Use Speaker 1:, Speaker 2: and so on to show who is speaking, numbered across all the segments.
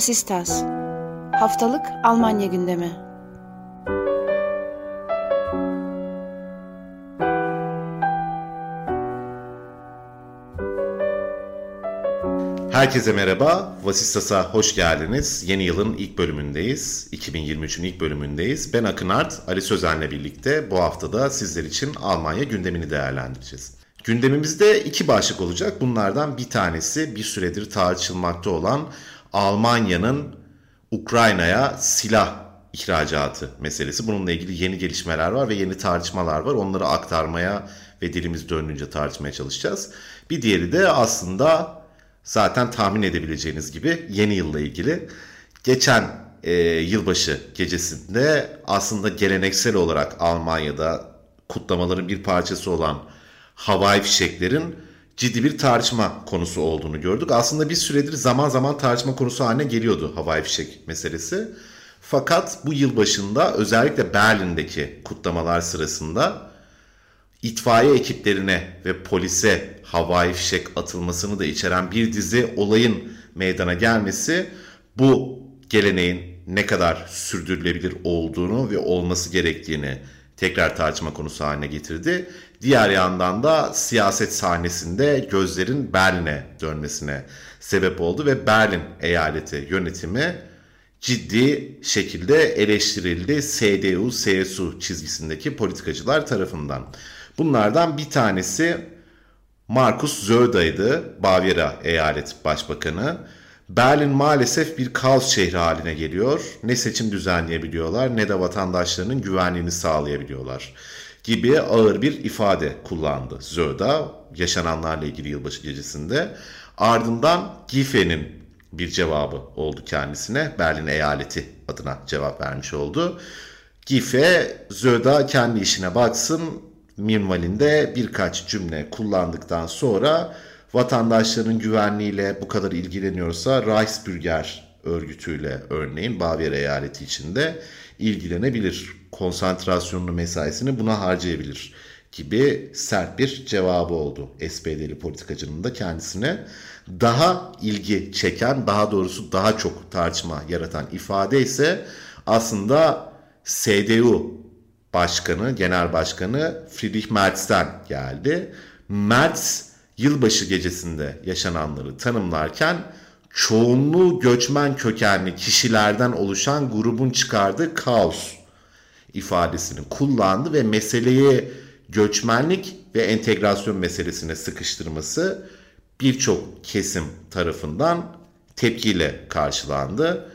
Speaker 1: Vasistas Haftalık Almanya gündemi
Speaker 2: Herkese merhaba, Vasistas'a hoş geldiniz. Yeni yılın ilk bölümündeyiz, 2023'ün ilk bölümündeyiz. Ben Akın Art, Ali Sözen'le birlikte bu haftada sizler için Almanya gündemini değerlendireceğiz. Gündemimizde iki başlık olacak. Bunlardan bir tanesi bir süredir tartışılmakta olan Almanya'nın Ukrayna'ya silah ihracatı meselesi. Bununla ilgili yeni gelişmeler var ve yeni tartışmalar var. Onları aktarmaya ve dilimiz döndüğünce tartışmaya çalışacağız. Bir diğeri de aslında zaten tahmin edebileceğiniz gibi yeni yılla ilgili. Geçen e, yılbaşı gecesinde aslında geleneksel olarak Almanya'da kutlamaların bir parçası olan havai fişeklerin ciddi bir tartışma konusu olduğunu gördük. Aslında bir süredir zaman zaman tartışma konusu haline geliyordu havai fişek meselesi. Fakat bu yıl başında özellikle Berlin'deki kutlamalar sırasında itfaiye ekiplerine ve polise havai fişek atılmasını da içeren bir dizi olayın meydana gelmesi bu geleneğin ne kadar sürdürülebilir olduğunu ve olması gerektiğini tekrar tartışma konusu haline getirdi. Diğer yandan da siyaset sahnesinde gözlerin Berlin'e dönmesine sebep oldu ve Berlin eyaleti yönetimi ciddi şekilde eleştirildi CDU, CSU çizgisindeki politikacılar tarafından. Bunlardan bir tanesi Markus Söder'ydı, Bavyera eyalet başbakanı. Berlin maalesef bir kaos şehri haline geliyor. Ne seçim düzenleyebiliyorlar ne de vatandaşlarının güvenliğini sağlayabiliyorlar gibi ağır bir ifade kullandı Zöda yaşananlarla ilgili yılbaşı gecesinde. Ardından Gife'nin bir cevabı oldu kendisine. Berlin eyaleti adına cevap vermiş oldu. Gife Zöda kendi işine baksın minvalinde birkaç cümle kullandıktan sonra vatandaşların güvenliğiyle bu kadar ilgileniyorsa Reichsbürger örgütüyle örneğin Bavyera eyaleti içinde ilgilenebilir. Konsantrasyonunu mesaisini buna harcayabilir gibi sert bir cevabı oldu SPD'li politikacının da kendisine. Daha ilgi çeken, daha doğrusu daha çok tartışma yaratan ifade ise aslında CDU başkanı, genel başkanı Friedrich Merz'ten geldi. Merz yılbaşı gecesinde yaşananları tanımlarken çoğunluğu göçmen kökenli kişilerden oluşan grubun çıkardığı kaos ifadesini kullandı ve meseleyi göçmenlik ve entegrasyon meselesine sıkıştırması birçok kesim tarafından tepkiyle karşılandı.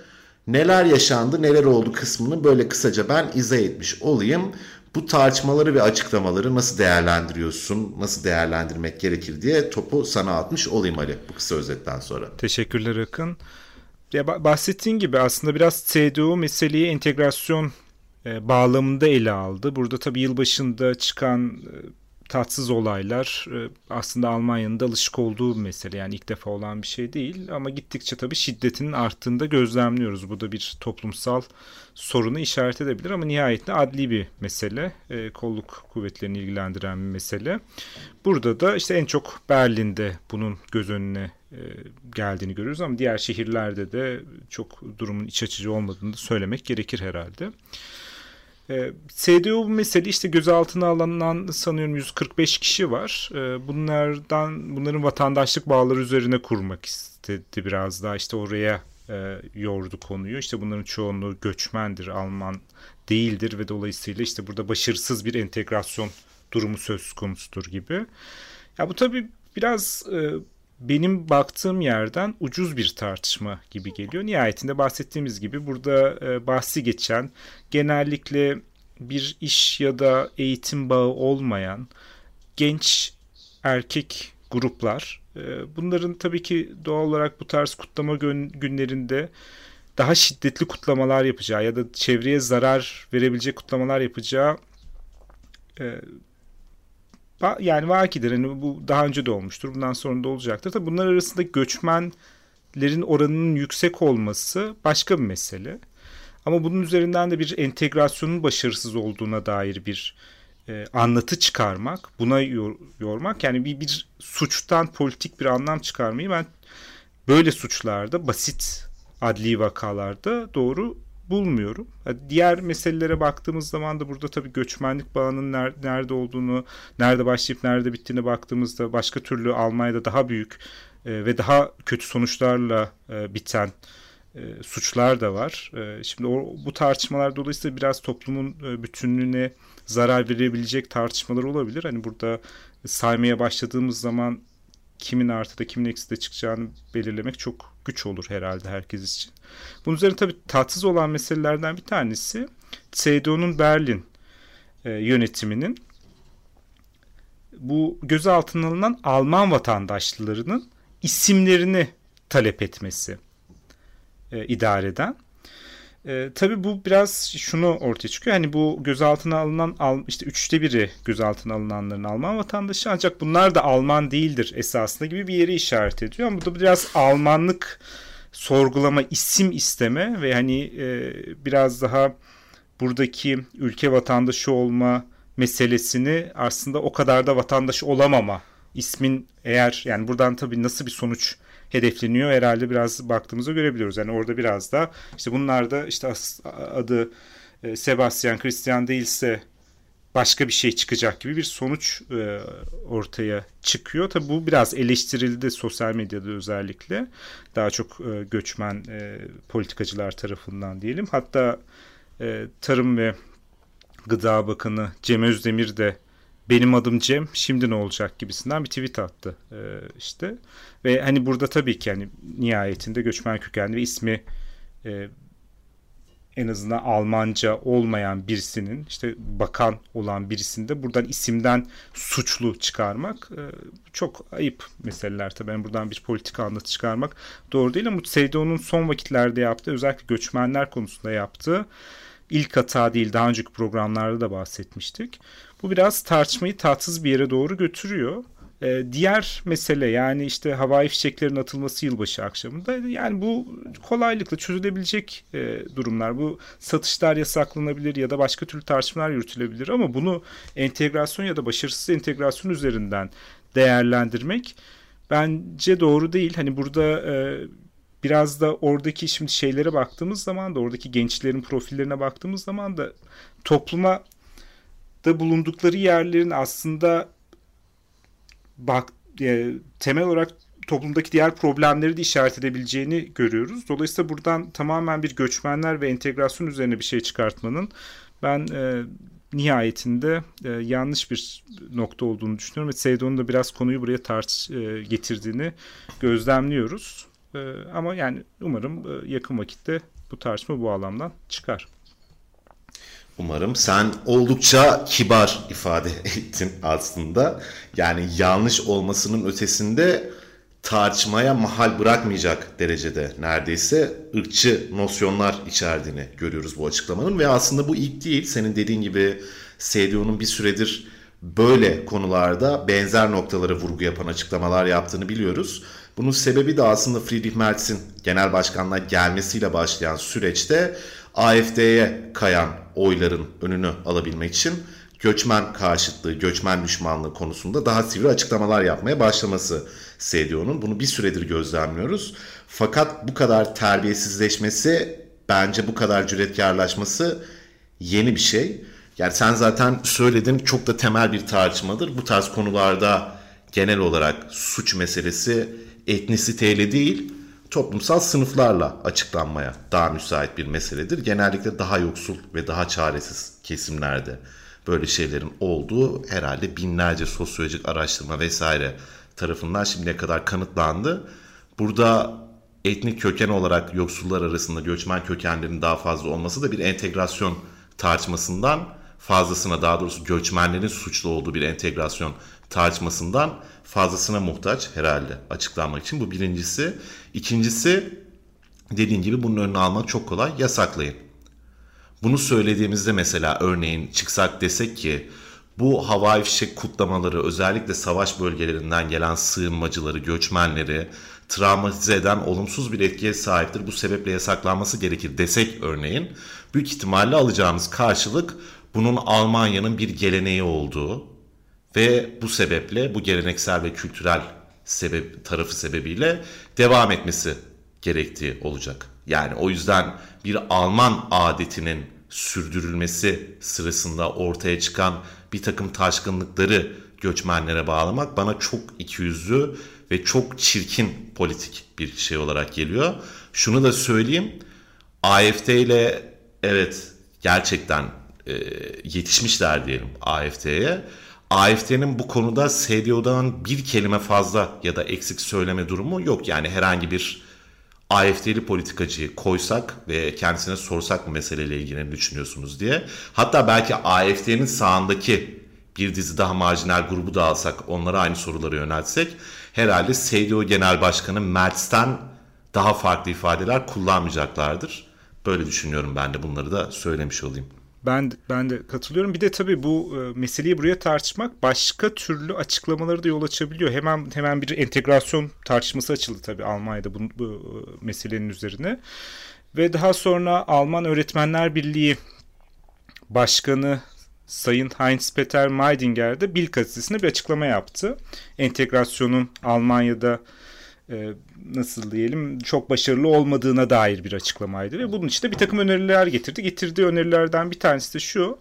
Speaker 2: Neler yaşandı, neler oldu kısmını böyle kısaca ben izah etmiş olayım. Bu tartışmaları ve açıklamaları nasıl değerlendiriyorsun, nasıl değerlendirmek gerekir diye topu sana atmış olayım Ali bu kısa özetten sonra.
Speaker 3: Teşekkürler Akın. Ya bahsettiğin gibi aslında biraz CDU meseleyi entegrasyon e, bağlamında ele aldı. Burada tabii yılbaşında çıkan e, tatsız olaylar e, aslında Almanya'nın da alışık olduğu bir mesele. Yani ilk defa olan bir şey değil ama gittikçe tabii şiddetinin arttığında gözlemliyoruz. Bu da bir toplumsal sorunu işaret edebilir ama nihayetinde adli bir mesele. E, kolluk kuvvetlerini ilgilendiren bir mesele. Burada da işte en çok Berlin'de bunun göz önüne e, geldiğini görüyoruz ama diğer şehirlerde de çok durumun iç açıcı olmadığını da söylemek gerekir herhalde. E, CDU bu mesele işte gözaltına alınan sanıyorum 145 kişi var. E, bunlardan bunların vatandaşlık bağları üzerine kurmak istedi biraz daha işte oraya e, yordu konuyu. İşte bunların çoğunluğu göçmendir, Alman değildir ve dolayısıyla işte burada başarısız bir entegrasyon durumu söz konusudur gibi. Ya bu tabii biraz e, benim baktığım yerden ucuz bir tartışma gibi geliyor. Nihayetinde bahsettiğimiz gibi burada e, bahsi geçen genellikle bir iş ya da eğitim bağı olmayan genç erkek gruplar. E, bunların tabii ki doğal olarak bu tarz kutlama günlerinde daha şiddetli kutlamalar yapacağı ya da çevreye zarar verebilecek kutlamalar yapacağı e, yani vakidir. Yani bu daha önce de olmuştur. Bundan sonra da olacaktır. Tabii bunlar arasında göçmenlerin oranının yüksek olması başka bir mesele. Ama bunun üzerinden de bir entegrasyonun başarısız olduğuna dair bir e, anlatı çıkarmak, buna yor, yormak yani bir, bir suçtan politik bir anlam çıkarmayı ben böyle suçlarda basit adli vakalarda doğru bulmuyorum. Diğer meselelere baktığımız zaman da burada tabii göçmenlik bağının nerede olduğunu, nerede başlayıp nerede bittiğine baktığımızda başka türlü Almanya'da daha büyük e, ve daha kötü sonuçlarla e, biten e, suçlar da var. Şimdi bu tartışmalar dolayısıyla biraz toplumun bütünlüğüne zarar verebilecek tartışmalar olabilir. Hani burada saymaya başladığımız zaman kimin artıda kimin ekside çıkacağını belirlemek çok güç olur herhalde herkes için. Bunun üzerine tabii tatsız olan meselelerden bir tanesi CDU'nun Berlin e, yönetiminin bu gözaltına alınan Alman vatandaşlarının isimlerini talep etmesi e, idareden. E, tabii bu biraz şunu ortaya çıkıyor. Hani bu gözaltına alınan al, işte üçte biri gözaltına alınanların Alman vatandaşı ancak bunlar da Alman değildir esasında gibi bir yeri işaret ediyor. Ama bu da biraz Almanlık sorgulama, isim isteme ve hani e, biraz daha buradaki ülke vatandaşı olma meselesini aslında o kadar da vatandaş olamama ismin eğer yani buradan tabii nasıl bir sonuç hedefleniyor herhalde biraz baktığımızda görebiliyoruz. Yani orada biraz da işte bunlar da işte adı e, Sebastian Christian değilse başka bir şey çıkacak gibi bir sonuç e, ortaya çıkıyor. Tabi bu biraz eleştirildi sosyal medyada özellikle. Daha çok e, göçmen politikacılar tarafından diyelim. Hatta Tarım ve Gıda Bakanı Cem Özdemir de benim adım Cem şimdi ne olacak gibisinden bir tweet attı e, işte. Ve hani burada tabii ki hani nihayetinde göçmen kökenli ve ismi e, en azından Almanca olmayan birisinin işte bakan olan birisinde buradan isimden suçlu çıkarmak e, çok ayıp meseleler tabii. Yani buradan bir politika anlatı çıkarmak doğru değil ama Seydo'nun son vakitlerde yaptığı özellikle göçmenler konusunda yaptığı ilk hata değil daha önceki programlarda da bahsetmiştik. Bu biraz tartışmayı tatsız bir yere doğru götürüyor. Ee, diğer mesele yani işte havai fişeklerin atılması yılbaşı akşamında yani bu kolaylıkla çözülebilecek e, durumlar. Bu satışlar yasaklanabilir ya da başka türlü tartışmalar yürütülebilir ama bunu entegrasyon ya da başarısız entegrasyon üzerinden değerlendirmek bence doğru değil. Hani burada e, biraz da oradaki şimdi şeylere baktığımız zaman da oradaki gençlerin profillerine baktığımız zaman da topluma da bulundukları yerlerin aslında bak e, temel olarak toplumdaki diğer problemleri de işaret edebileceğini görüyoruz. Dolayısıyla buradan tamamen bir göçmenler ve entegrasyon üzerine bir şey çıkartmanın ben e, nihayetinde e, yanlış bir nokta olduğunu düşünüyorum. Ve Seydo'nun da biraz konuyu buraya tartış e, getirdiğini gözlemliyoruz. E, ama yani umarım e, yakın vakitte bu tartışma bu alandan çıkar.
Speaker 2: Umarım sen oldukça kibar ifade ettin aslında. Yani yanlış olmasının ötesinde tartışmaya mahal bırakmayacak derecede neredeyse ırkçı nosyonlar içerdiğini görüyoruz bu açıklamanın. Ve aslında bu ilk değil. Senin dediğin gibi CDU'nun bir süredir böyle konularda benzer noktalara vurgu yapan açıklamalar yaptığını biliyoruz. Bunun sebebi de aslında Friedrich Merz'in genel başkanlığa gelmesiyle başlayan süreçte AFD'ye kayan oyların önünü alabilmek için göçmen karşıtlığı, göçmen düşmanlığı konusunda daha sivri açıklamalar yapmaya başlaması CDU'nun. Bunu bir süredir gözlemliyoruz. Fakat bu kadar terbiyesizleşmesi, bence bu kadar cüretkarlaşması yeni bir şey. Yani sen zaten söyledin çok da temel bir tartışmadır. Bu tarz konularda genel olarak suç meselesi etnisiteyle değil, toplumsal sınıflarla açıklanmaya daha müsait bir meseledir. Genellikle daha yoksul ve daha çaresiz kesimlerde böyle şeylerin olduğu herhalde binlerce sosyolojik araştırma vesaire tarafından şimdiye kadar kanıtlandı. Burada etnik köken olarak yoksullar arasında göçmen kökenlerin daha fazla olması da bir entegrasyon tartışmasından fazlasına daha doğrusu göçmenlerin suçlu olduğu bir entegrasyon tartışmasından fazlasına muhtaç herhalde açıklanmak için. Bu birincisi. İkincisi dediğin gibi bunun önüne almak çok kolay. Yasaklayın. Bunu söylediğimizde mesela örneğin çıksak desek ki bu havai fişek kutlamaları özellikle savaş bölgelerinden gelen sığınmacıları, göçmenleri travmatize eden olumsuz bir etkiye sahiptir. Bu sebeple yasaklanması gerekir desek örneğin büyük ihtimalle alacağımız karşılık bunun Almanya'nın bir geleneği olduğu, ve bu sebeple bu geleneksel ve kültürel sebep tarafı sebebiyle devam etmesi gerektiği olacak Yani o yüzden bir Alman adetinin sürdürülmesi sırasında ortaya çıkan bir takım taşkınlıkları göçmenlere bağlamak bana çok ikiyüzlü ve çok çirkin politik bir şey olarak geliyor. Şunu da söyleyeyim. AFD ile evet gerçekten e, yetişmişler diyelim AFD'ye. AFD'nin bu konuda CDU'dan bir kelime fazla ya da eksik söyleme durumu yok. Yani herhangi bir AFD'li politikacıyı koysak ve kendisine sorsak bu meseleyle ilgili ne düşünüyorsunuz diye. Hatta belki AFD'nin sağındaki bir dizi daha marjinal grubu da alsak onlara aynı soruları yöneltsek herhalde CDU Genel Başkanı Mertz'ten daha farklı ifadeler kullanmayacaklardır. Böyle düşünüyorum ben de bunları da söylemiş olayım.
Speaker 3: Ben ben de katılıyorum. Bir de tabii bu e, meseleyi buraya tartışmak başka türlü açıklamaları da yol açabiliyor. Hemen hemen bir entegrasyon tartışması açıldı tabii Almanya'da bu, bu e, meselenin üzerine. Ve daha sonra Alman Öğretmenler Birliği Başkanı Sayın Heinz-Peter Maydinger de Bild gazetesine bir açıklama yaptı. Entegrasyonun Almanya'da e, nasıl diyelim çok başarılı olmadığına dair bir açıklamaydı ve bunun için de bir takım öneriler getirdi. Getirdiği önerilerden bir tanesi de şu.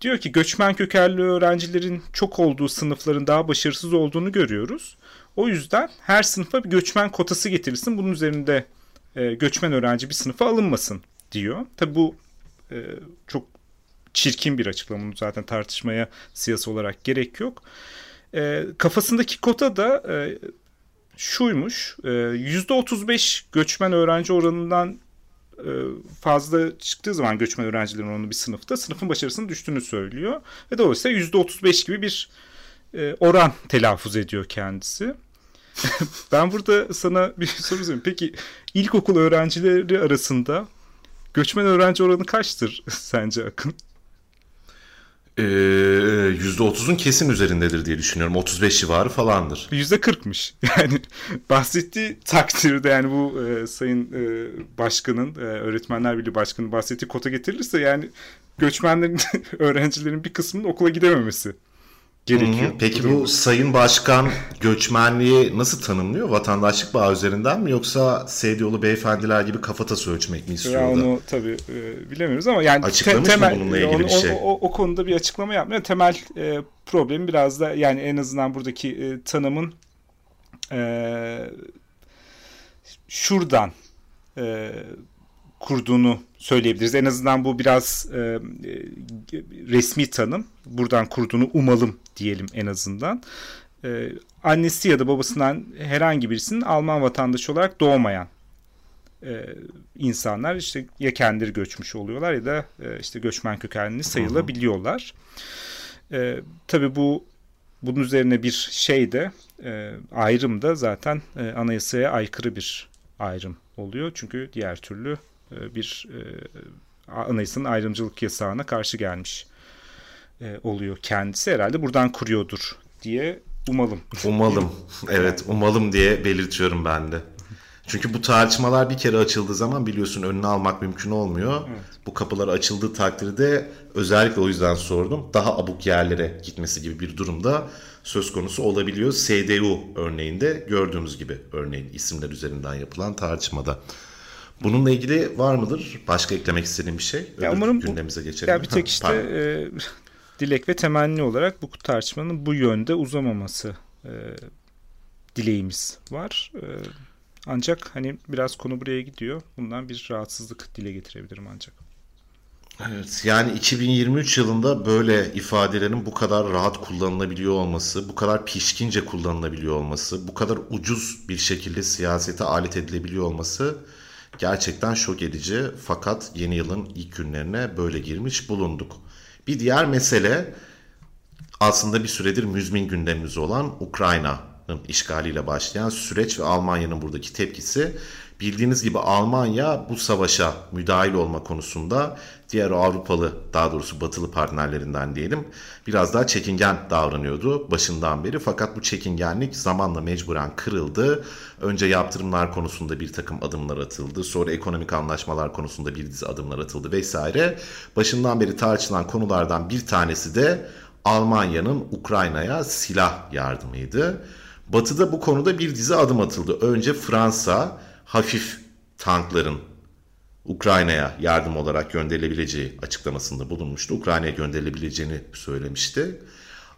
Speaker 3: Diyor ki göçmen kökenli öğrencilerin çok olduğu sınıfların daha başarısız olduğunu görüyoruz. O yüzden her sınıfa bir göçmen kotası getirilsin. Bunun üzerinde e, göçmen öğrenci bir sınıfa alınmasın diyor. Tabi bu e, çok çirkin bir açıklama. Zaten tartışmaya siyasi olarak gerek yok. E, kafasındaki kota da e, şuymuş. %35 e, göçmen öğrenci oranından e, fazla çıktığı zaman göçmen öğrencilerin oranı bir sınıfta sınıfın başarısının düştüğünü söylüyor. Ve dolayısıyla %35 gibi bir e, oran telaffuz ediyor kendisi. ben burada sana bir soru sorayım. Peki ilkokul öğrencileri arasında göçmen öğrenci oranı kaçtır sence Akın?
Speaker 2: %30'un kesin üzerindedir diye düşünüyorum. 35 civarı falandır.
Speaker 3: %40'mış. Yani bahsettiği takdirde yani bu e, sayın e, başkanın, e, öğretmenler birliği başkanının bahsettiği kota getirilirse yani göçmenlerin, öğrencilerin bir kısmının okula gidememesi gerekiyor. Hı hı.
Speaker 2: Peki bu, bu Sayın Başkan göçmenliği nasıl tanımlıyor? Vatandaşlık bağı üzerinden mi yoksa Seydioğlu beyefendiler gibi kafatası ölçmek mi istiyor?
Speaker 3: Ya onu tabii e, bilemiyoruz ama yani
Speaker 2: Açıklamış te, temel, mı bununla ilgili
Speaker 3: onu,
Speaker 2: bir şey?
Speaker 3: O, o, o konuda bir açıklama yapmıyor. Temel e, problemi biraz da yani en azından buradaki e, tanımın e, şuradan e, kurduğunu söyleyebiliriz. En azından bu biraz e, e, resmi tanım. Buradan kurduğunu umalım diyelim en azından. E, annesi ya da babasından herhangi birisinin Alman vatandaşı olarak doğmayan e, insanlar işte ya kendileri göçmüş oluyorlar ya da e, işte göçmen kökenli sayılabiliyorlar. E, tabii bu bunun üzerine bir şey de e, ayrım da zaten e, anayasaya aykırı bir ayrım oluyor. Çünkü diğer türlü e, bir e, anayasanın ayrımcılık yasağına karşı gelmiş e, oluyor kendisi. Herhalde buradan kuruyordur diye umalım.
Speaker 2: Umalım. Evet umalım diye belirtiyorum ben de. Çünkü bu tartışmalar bir kere açıldığı zaman biliyorsun önüne almak mümkün olmuyor. Evet. Bu kapılar açıldığı takdirde özellikle o yüzden sordum. Daha abuk yerlere gitmesi gibi bir durumda söz konusu olabiliyor. SDU örneğinde gördüğümüz gibi örneğin isimler üzerinden yapılan tartışmada. Bununla ilgili var mıdır? Başka eklemek istediğim bir şey?
Speaker 3: Ya umarım gündemimize geçelim. Ya bir tek işte e, dilek ve temenni olarak bu tartışmanın bu yönde uzamaması e, dileğimiz var. E, ancak hani biraz konu buraya gidiyor. Bundan bir rahatsızlık dile getirebilirim ancak.
Speaker 2: Evet yani 2023 yılında böyle ifadelerin bu kadar rahat kullanılabiliyor olması, bu kadar pişkince kullanılabiliyor olması, bu kadar ucuz bir şekilde siyasete alet edilebiliyor olması gerçekten şok edici. Fakat yeni yılın ilk günlerine böyle girmiş bulunduk. Bir diğer mesele aslında bir süredir müzmin gündemimiz olan Ukrayna'nın işgaliyle başlayan süreç ve Almanya'nın buradaki tepkisi. Bildiğiniz gibi Almanya bu savaşa müdahil olma konusunda diğer Avrupalı daha doğrusu batılı partnerlerinden diyelim biraz daha çekingen davranıyordu başından beri. Fakat bu çekingenlik zamanla mecburen kırıldı. Önce yaptırımlar konusunda bir takım adımlar atıldı. Sonra ekonomik anlaşmalar konusunda bir dizi adımlar atıldı vesaire. Başından beri tartışılan konulardan bir tanesi de Almanya'nın Ukrayna'ya silah yardımıydı. Batı'da bu konuda bir dizi adım atıldı. Önce Fransa hafif tankların Ukrayna'ya yardım olarak gönderilebileceği açıklamasında bulunmuştu. Ukrayna'ya gönderilebileceğini söylemişti.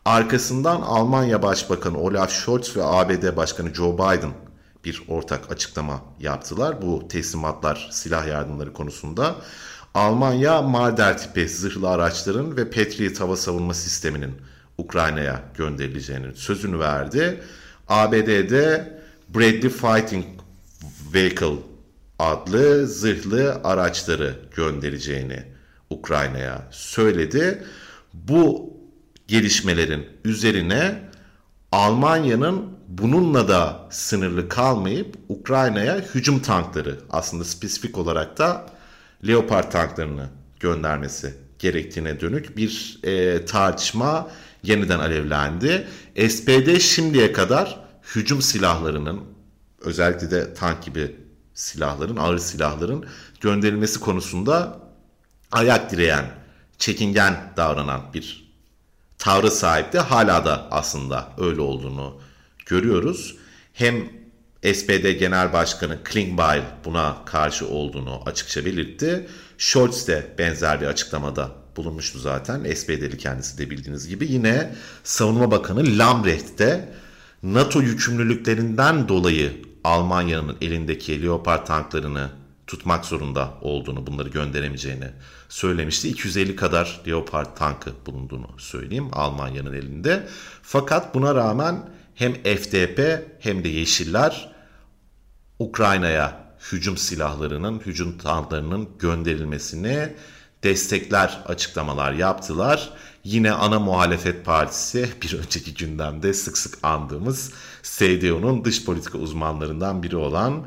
Speaker 2: Arkasından Almanya Başbakanı Olaf Scholz ve ABD Başkanı Joe Biden bir ortak açıklama yaptılar. Bu teslimatlar, silah yardımları konusunda Almanya Marder tipi zırhlı araçların ve Patriot hava savunma sisteminin Ukrayna'ya gönderileceğinin sözünü verdi. ABD'de Bradley Fighting Vehicle adlı zırhlı araçları göndereceğini Ukrayna'ya söyledi. Bu gelişmelerin üzerine Almanya'nın bununla da sınırlı kalmayıp Ukrayna'ya hücum tankları aslında spesifik olarak da Leopard tanklarını göndermesi gerektiğine dönük bir e, tartışma yeniden alevlendi. SPD şimdiye kadar hücum silahlarının özellikle de tank gibi silahların, ağır silahların gönderilmesi konusunda ayak direyen, çekingen davranan bir tavrı sahipti. Hala da aslında öyle olduğunu görüyoruz. Hem SPD Genel Başkanı Klingbeil buna karşı olduğunu açıkça belirtti. Scholz de benzer bir açıklamada bulunmuştu zaten. SPD'li kendisi de bildiğiniz gibi. Yine Savunma Bakanı Lambrecht de NATO yükümlülüklerinden dolayı Almanya'nın elindeki Leopard tanklarını tutmak zorunda olduğunu, bunları gönderemeyeceğini söylemişti. 250 kadar Leopard tankı bulunduğunu söyleyeyim Almanya'nın elinde. Fakat buna rağmen hem FDP hem de Yeşiller Ukrayna'ya hücum silahlarının, hücum tanklarının gönderilmesini destekler açıklamalar yaptılar. Yine ana muhalefet partisi bir önceki gündemde sık sık andığımız CDU'nun dış politika uzmanlarından biri olan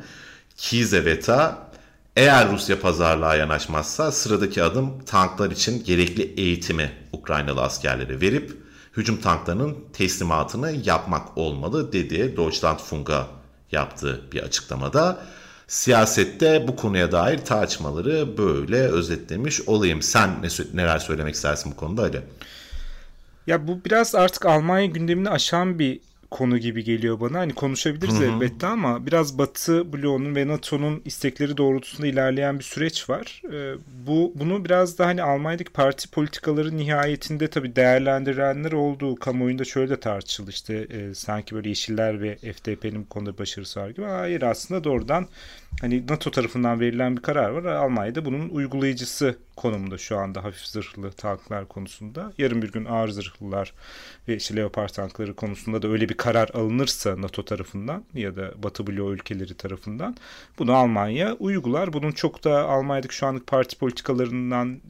Speaker 2: Kizeveta eğer Rusya pazarlığa yanaşmazsa sıradaki adım tanklar için gerekli eğitimi Ukraynalı askerlere verip hücum tanklarının teslimatını yapmak olmalı dedi Deutschlandfunk'a yaptığı bir açıklamada. Siyasette bu konuya dair tartışmaları böyle özetlemiş olayım. Sen ne, neler söylemek istersin bu konuda Ali?
Speaker 3: Ya bu biraz artık Almanya gündemini aşan bir konu gibi geliyor bana. Hani konuşabiliriz Hı-hı. elbette ama biraz Batı bloğunun ve NATO'nun istekleri doğrultusunda ilerleyen bir süreç var. Ee, bu bunu biraz da hani Almanya'daki parti politikaları nihayetinde tabii değerlendirenler olduğu kamuoyunda şöyle de tartışıldı. İşte e, sanki böyle Yeşiller ve FDP'nin bu konuda başarısı var gibi. Hayır aslında doğrudan hani NATO tarafından verilen bir karar var. Almanya'da bunun uygulayıcısı konumunda şu anda hafif zırhlı tanklar konusunda. Yarın bir gün ağır zırhlılar ve işte Leopard tankları konusunda da öyle bir karar alınırsa NATO tarafından ya da Batı bloğu ülkeleri tarafından bunu Almanya uygular. Bunun çok da Almanya'daki şu anlık parti politikalarından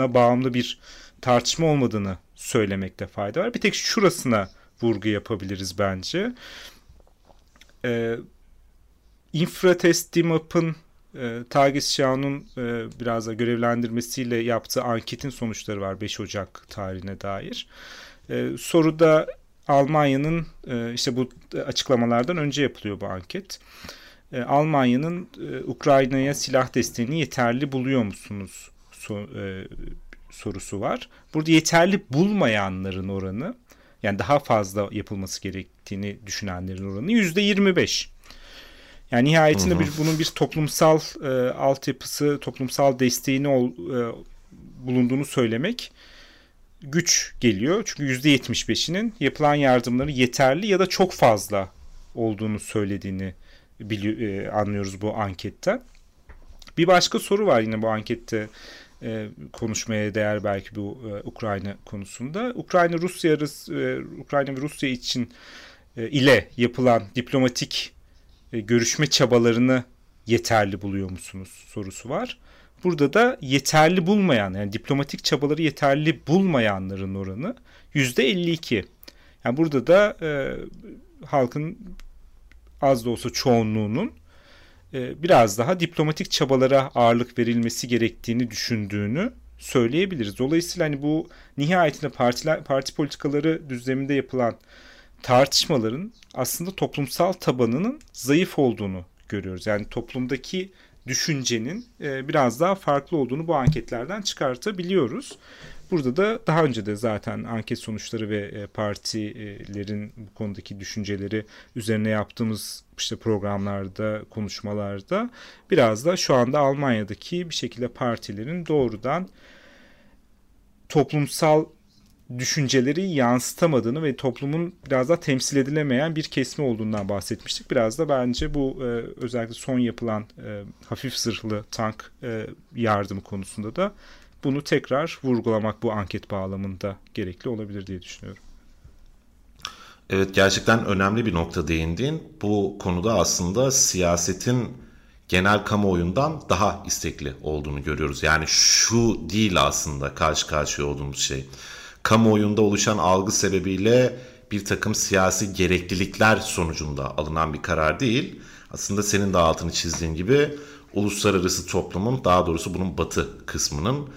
Speaker 3: e, bağımlı bir tartışma olmadığını söylemekte fayda var. Bir tek şurasına vurgu yapabiliriz bence. E, Infratestimap'ın e, Tagesschau'nun e, biraz da görevlendirmesiyle yaptığı anketin sonuçları var 5 Ocak tarihine dair. E, soruda Almanya'nın e, işte bu açıklamalardan önce yapılıyor bu anket. E, Almanya'nın e, Ukrayna'ya silah desteğini yeterli buluyor musunuz so, e, sorusu var. Burada yeterli bulmayanların oranı yani daha fazla yapılması gerektiğini düşünenlerin oranı yüzde 25. Yani nihayetinde bir, bunun bir toplumsal e, altyapısı, toplumsal desteğini ol, e, bulunduğunu söylemek güç geliyor. Çünkü %75'inin yapılan yardımları yeterli ya da çok fazla olduğunu söylediğini biliyor, e, anlıyoruz bu ankette. Bir başka soru var yine bu ankette e, konuşmaya değer belki bu e, Ukrayna konusunda. Ukrayna Rusya e, Ukrayna ve Rusya için e, ile yapılan diplomatik görüşme çabalarını yeterli buluyor musunuz sorusu var. Burada da yeterli bulmayan yani diplomatik çabaları yeterli bulmayanların oranı yüzde 52. Yani burada da e, halkın az da olsa çoğunluğunun e, biraz daha diplomatik çabalara ağırlık verilmesi gerektiğini düşündüğünü söyleyebiliriz. Dolayısıyla hani bu nihayetinde partiler, parti politikaları düzleminde yapılan tartışmaların aslında toplumsal tabanının zayıf olduğunu görüyoruz. Yani toplumdaki düşüncenin e, biraz daha farklı olduğunu bu anketlerden çıkartabiliyoruz. Burada da daha önce de zaten anket sonuçları ve e, partilerin bu konudaki düşünceleri üzerine yaptığımız işte programlarda, konuşmalarda biraz da şu anda Almanya'daki bir şekilde partilerin doğrudan toplumsal düşünceleri yansıtamadığını ve toplumun biraz daha temsil edilemeyen bir kesme olduğundan bahsetmiştik. Biraz da bence bu e, özellikle son yapılan e, hafif zırhlı tank e, yardımı konusunda da bunu tekrar vurgulamak bu anket bağlamında gerekli olabilir diye düşünüyorum.
Speaker 2: Evet gerçekten önemli bir nokta değindin. Bu konuda aslında siyasetin genel kamuoyundan daha istekli olduğunu görüyoruz. Yani şu değil aslında karşı karşıya olduğumuz şey. Kamuoyunda oluşan algı sebebiyle bir takım siyasi gereklilikler sonucunda alınan bir karar değil. Aslında senin de altını çizdiğin gibi uluslararası toplumun daha doğrusu bunun batı kısmının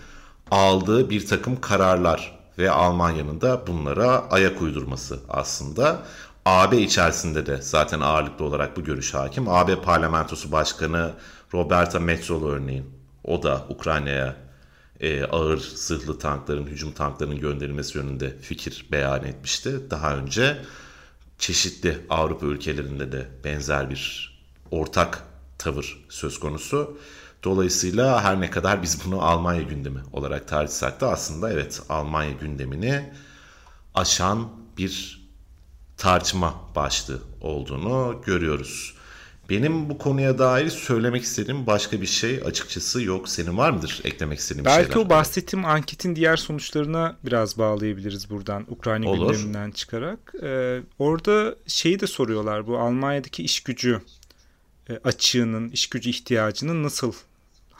Speaker 2: aldığı bir takım kararlar ve Almanya'nın da bunlara ayak uydurması aslında. AB içerisinde de zaten ağırlıklı olarak bu görüş hakim. AB Parlamentosu Başkanı Roberta Metsola örneğin o da Ukrayna'ya e, ağır zırhlı tankların, hücum tanklarının gönderilmesi yönünde fikir beyan etmişti. Daha önce çeşitli Avrupa ülkelerinde de benzer bir ortak tavır söz konusu. Dolayısıyla her ne kadar biz bunu Almanya gündemi olarak tartışsak da aslında evet Almanya gündemini aşan bir tartışma başlığı olduğunu görüyoruz. Benim bu konuya dair söylemek istediğim başka bir şey açıkçası yok. Senin var mıdır eklemek istediğin
Speaker 3: Belki
Speaker 2: şeyler?
Speaker 3: Belki o bahsettiğim anketin diğer sonuçlarına biraz bağlayabiliriz buradan Ukrayna Olur. gündeminden çıkarak. Ee, orada şeyi de soruyorlar bu Almanya'daki iş gücü e, açığının, iş gücü ihtiyacının nasıl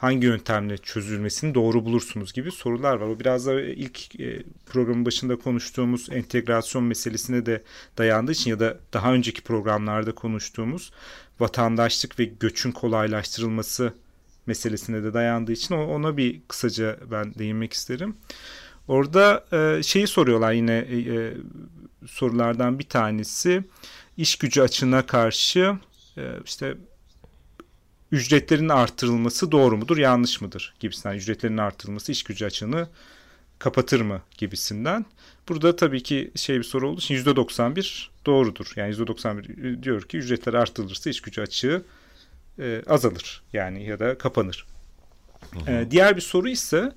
Speaker 3: hangi yöntemle çözülmesini doğru bulursunuz gibi sorular var. O biraz da ilk e, programın başında konuştuğumuz entegrasyon meselesine de dayandığı için ya da daha önceki programlarda konuştuğumuz vatandaşlık ve göçün kolaylaştırılması meselesine de dayandığı için ona bir kısaca ben değinmek isterim. Orada e, şeyi soruyorlar yine e, sorulardan bir tanesi iş gücü açığına karşı işte ücretlerin artırılması doğru mudur yanlış mıdır gibisinden ücretlerin artırılması iş gücü açığını kapatır mı gibisinden. Burada tabii ki şey bir soru olduğu için %91 doğrudur. Yani %91 diyor ki ücretler artırılırsa iş gücü açığı e, azalır yani ya da kapanır. E, diğer bir soru ise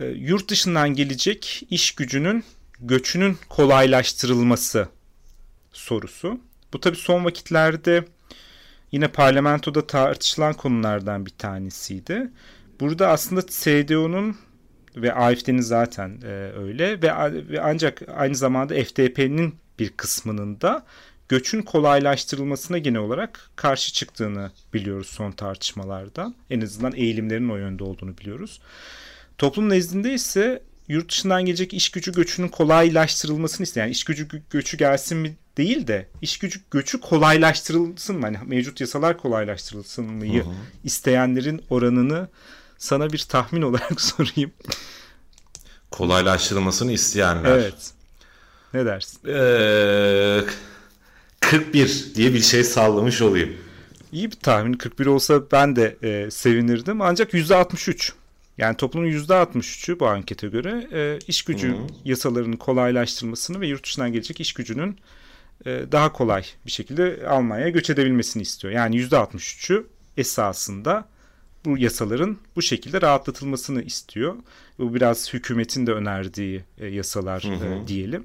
Speaker 3: e, yurt dışından gelecek iş gücünün göçünün kolaylaştırılması sorusu. Bu tabii son vakitlerde yine parlamentoda tartışılan konulardan bir tanesiydi. Burada aslında CDU'nun ve AFD'nin zaten e, öyle ve, ve ancak aynı zamanda FDP'nin bir kısmının da göçün kolaylaştırılmasına genel olarak karşı çıktığını biliyoruz son tartışmalardan. En azından eğilimlerin o yönde olduğunu biliyoruz. Toplum nezdinde ise yurt dışından gelecek iş gücü göçünün kolaylaştırılmasını isteyen, yani iş gücü göçü gelsin mi değil de iş gücü göçü kolaylaştırılsın? Hani mevcut yasalar kolaylaştırılsın mı? isteyenlerin oranını sana bir tahmin olarak sorayım.
Speaker 2: Kolaylaştırılmasını isteyenler.
Speaker 3: Evet. Ne dersin?
Speaker 2: Ee, 41 diye bir şey sallamış olayım.
Speaker 3: İyi bir tahmin. 41 olsa ben de e, sevinirdim. Ancak %63. Yani toplumun %63'ü bu ankete göre e, iş gücü Hı-hı. yasalarının kolaylaştırmasını ve yurt dışından gelecek iş gücünün daha kolay bir şekilde Almanya'ya göç edebilmesini istiyor. Yani %63'ü esasında bu yasaların bu şekilde rahatlatılmasını istiyor. Bu biraz hükümetin de önerdiği e, yasalar hı hı. diyelim.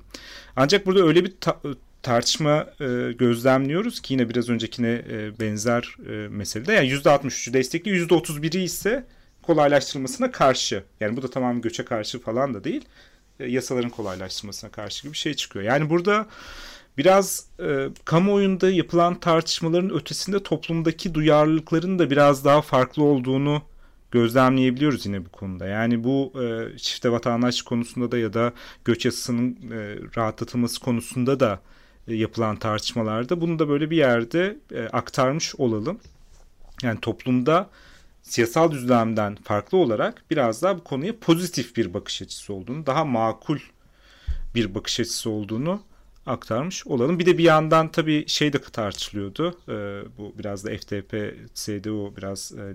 Speaker 3: Ancak burada öyle bir ta- tartışma e, gözlemliyoruz ki yine biraz öncekine e, benzer e, meselede. Yani %63'ü destekli, %31'i ise kolaylaştırılmasına karşı. Yani bu da tamamen göçe karşı falan da değil. E, yasaların kolaylaştırmasına karşı gibi bir şey çıkıyor. Yani burada biraz e, kamuoyunda yapılan tartışmaların ötesinde toplumdaki duyarlılıkların da biraz daha farklı olduğunu gözlemleyebiliyoruz yine bu konuda. Yani bu e, çifte vatandaşlık konusunda da ya da göç yasasının e, rahatlatılması konusunda da e, yapılan tartışmalarda bunu da böyle bir yerde e, aktarmış olalım. Yani toplumda siyasal düzlemden farklı olarak biraz daha bu konuya pozitif bir bakış açısı olduğunu, daha makul bir bakış açısı olduğunu aktarmış olalım. Bir de bir yandan tabii şey de tartışılıyordu. E, bu biraz da FTP, CDU biraz e,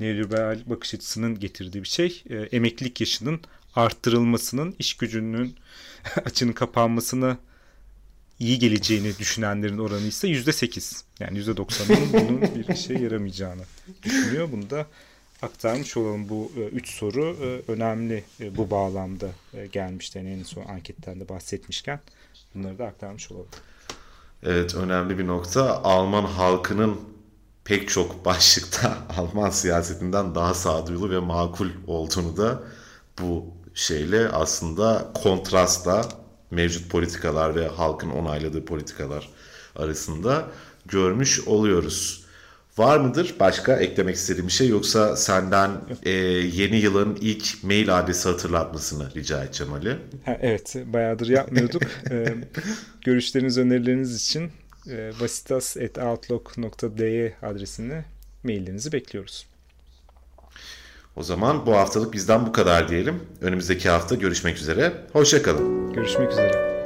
Speaker 3: neoliberal bakış açısının getirdiği bir şey. E, emeklilik yaşının arttırılmasının iş gücünün açının kapanmasını iyi geleceğini düşünenlerin oranı ise yüzde sekiz. Yani yüzde doksanın bunun bir işe yaramayacağını düşünüyor. Bunu da aktarmış olalım. Bu e, üç soru e, önemli e, bu bağlamda gelmişti. Yani en son anketten de bahsetmişken bunları da aktarmış olalım.
Speaker 2: Evet önemli bir nokta. Alman halkının pek çok başlıkta Alman siyasetinden daha sağduyulu ve makul olduğunu da bu şeyle aslında kontrasta mevcut politikalar ve halkın onayladığı politikalar arasında görmüş oluyoruz. Var mıdır başka eklemek istediğim bir şey yoksa senden e, yeni yılın ilk mail adresi hatırlatmasını rica edeceğim Ali.
Speaker 3: Ha, evet bayağıdır yapmıyorduk. ee, görüşleriniz önerileriniz için e, basitas.outlook.de adresine maillerinizi bekliyoruz.
Speaker 2: O zaman bu haftalık bizden bu kadar diyelim. Önümüzdeki hafta görüşmek üzere. Hoşçakalın.
Speaker 3: Görüşmek üzere.